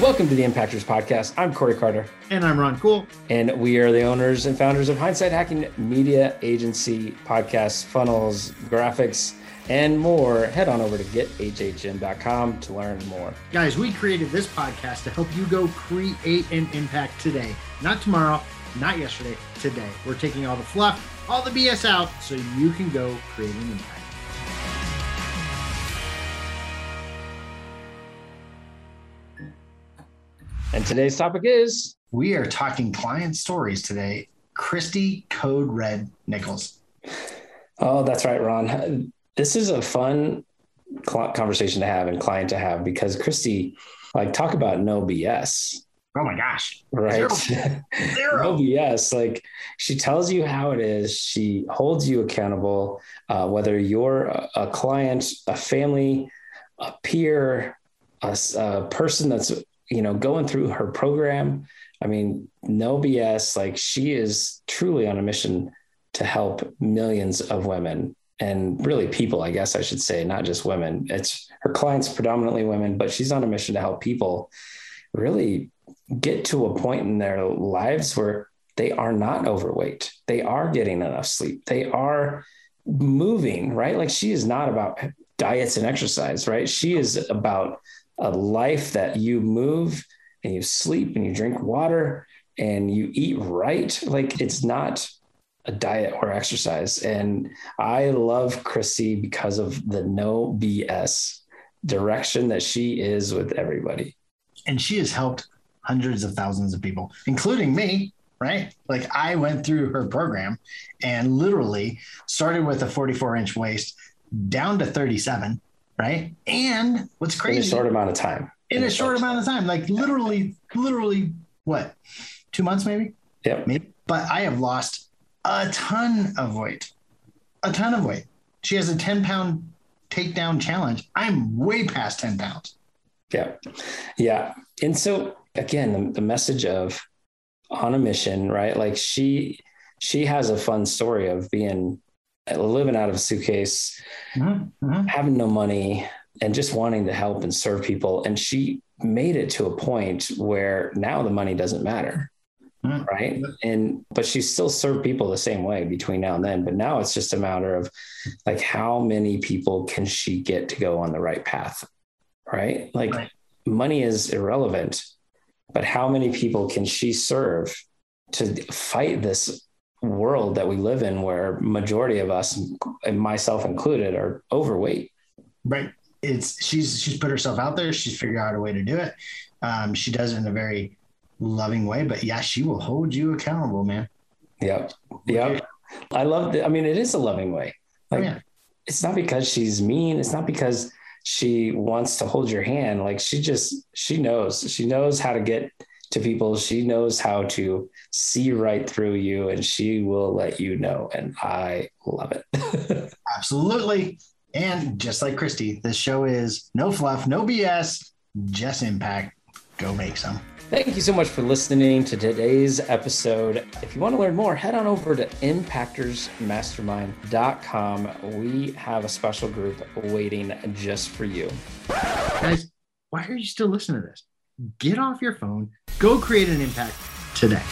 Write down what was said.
Welcome to the Impactors Podcast. I'm Corey Carter. And I'm Ron Cool. And we are the owners and founders of Hindsight Hacking Media Agency, podcasts, funnels, graphics, and more. Head on over to gethhm.com to learn more. Guys, we created this podcast to help you go create an impact today, not tomorrow, not yesterday, today. We're taking all the fluff, all the BS out so you can go create an impact. And today's topic is we are talking client stories today. Christy Code Red Nichols. Oh, that's right, Ron. This is a fun conversation to have and client to have because Christy, like, talk about no BS. Oh my gosh. Right. Zero. Zero. no BS. Like, she tells you how it is. She holds you accountable, uh, whether you're a, a client, a family, a peer, a, a person that's you know, going through her program. I mean, no BS. Like she is truly on a mission to help millions of women and really people, I guess I should say, not just women. It's her clients predominantly women, but she's on a mission to help people really get to a point in their lives where they are not overweight. They are getting enough sleep. They are moving, right? Like she is not about diets and exercise, right? She is about a life that you move and you sleep and you drink water and you eat right, like it's not a diet or exercise. And I love Chrissy because of the no BS direction that she is with everybody. And she has helped hundreds of thousands of people, including me, right? Like I went through her program and literally started with a 44 inch waist down to 37 right? And what's crazy in a short amount of time. In, in a short amount of time, like literally, literally, what, two months maybe? Yeah. Maybe. But I have lost a ton of weight, a ton of weight. She has a 10 pound takedown challenge. I'm way past 10 pounds. Yeah. Yeah. And so again, the, the message of on a mission, right? Like she, she has a fun story of being living out of a suitcase, mm-hmm. mm-hmm. having no money, and just wanting to help and serve people. And she made it to a point where now the money doesn't matter. Mm-hmm. Right. And, but she still served people the same way between now and then. But now it's just a matter of like, how many people can she get to go on the right path? Right. Like, right. money is irrelevant, but how many people can she serve to fight this world that we live in where majority of us and myself included are overweight. Right. It's she's she's put herself out there. She's figured out a way to do it. Um, she does it in a very loving way but yeah she will hold you accountable man. Yep. Yep. I love it i mean it is a loving way. Like oh, yeah. it's not because she's mean. It's not because she wants to hold your hand. Like she just she knows. She knows how to get to people. She knows how to see right through you and she will let you know. And I love it. Absolutely. And just like Christy, this show is no fluff, no BS, just impact. Go make some. Thank you so much for listening to today's episode. If you want to learn more, head on over to impactorsmastermind.com. We have a special group waiting just for you. Guys, why are you still listening to this? Get off your phone, Go create an impact today.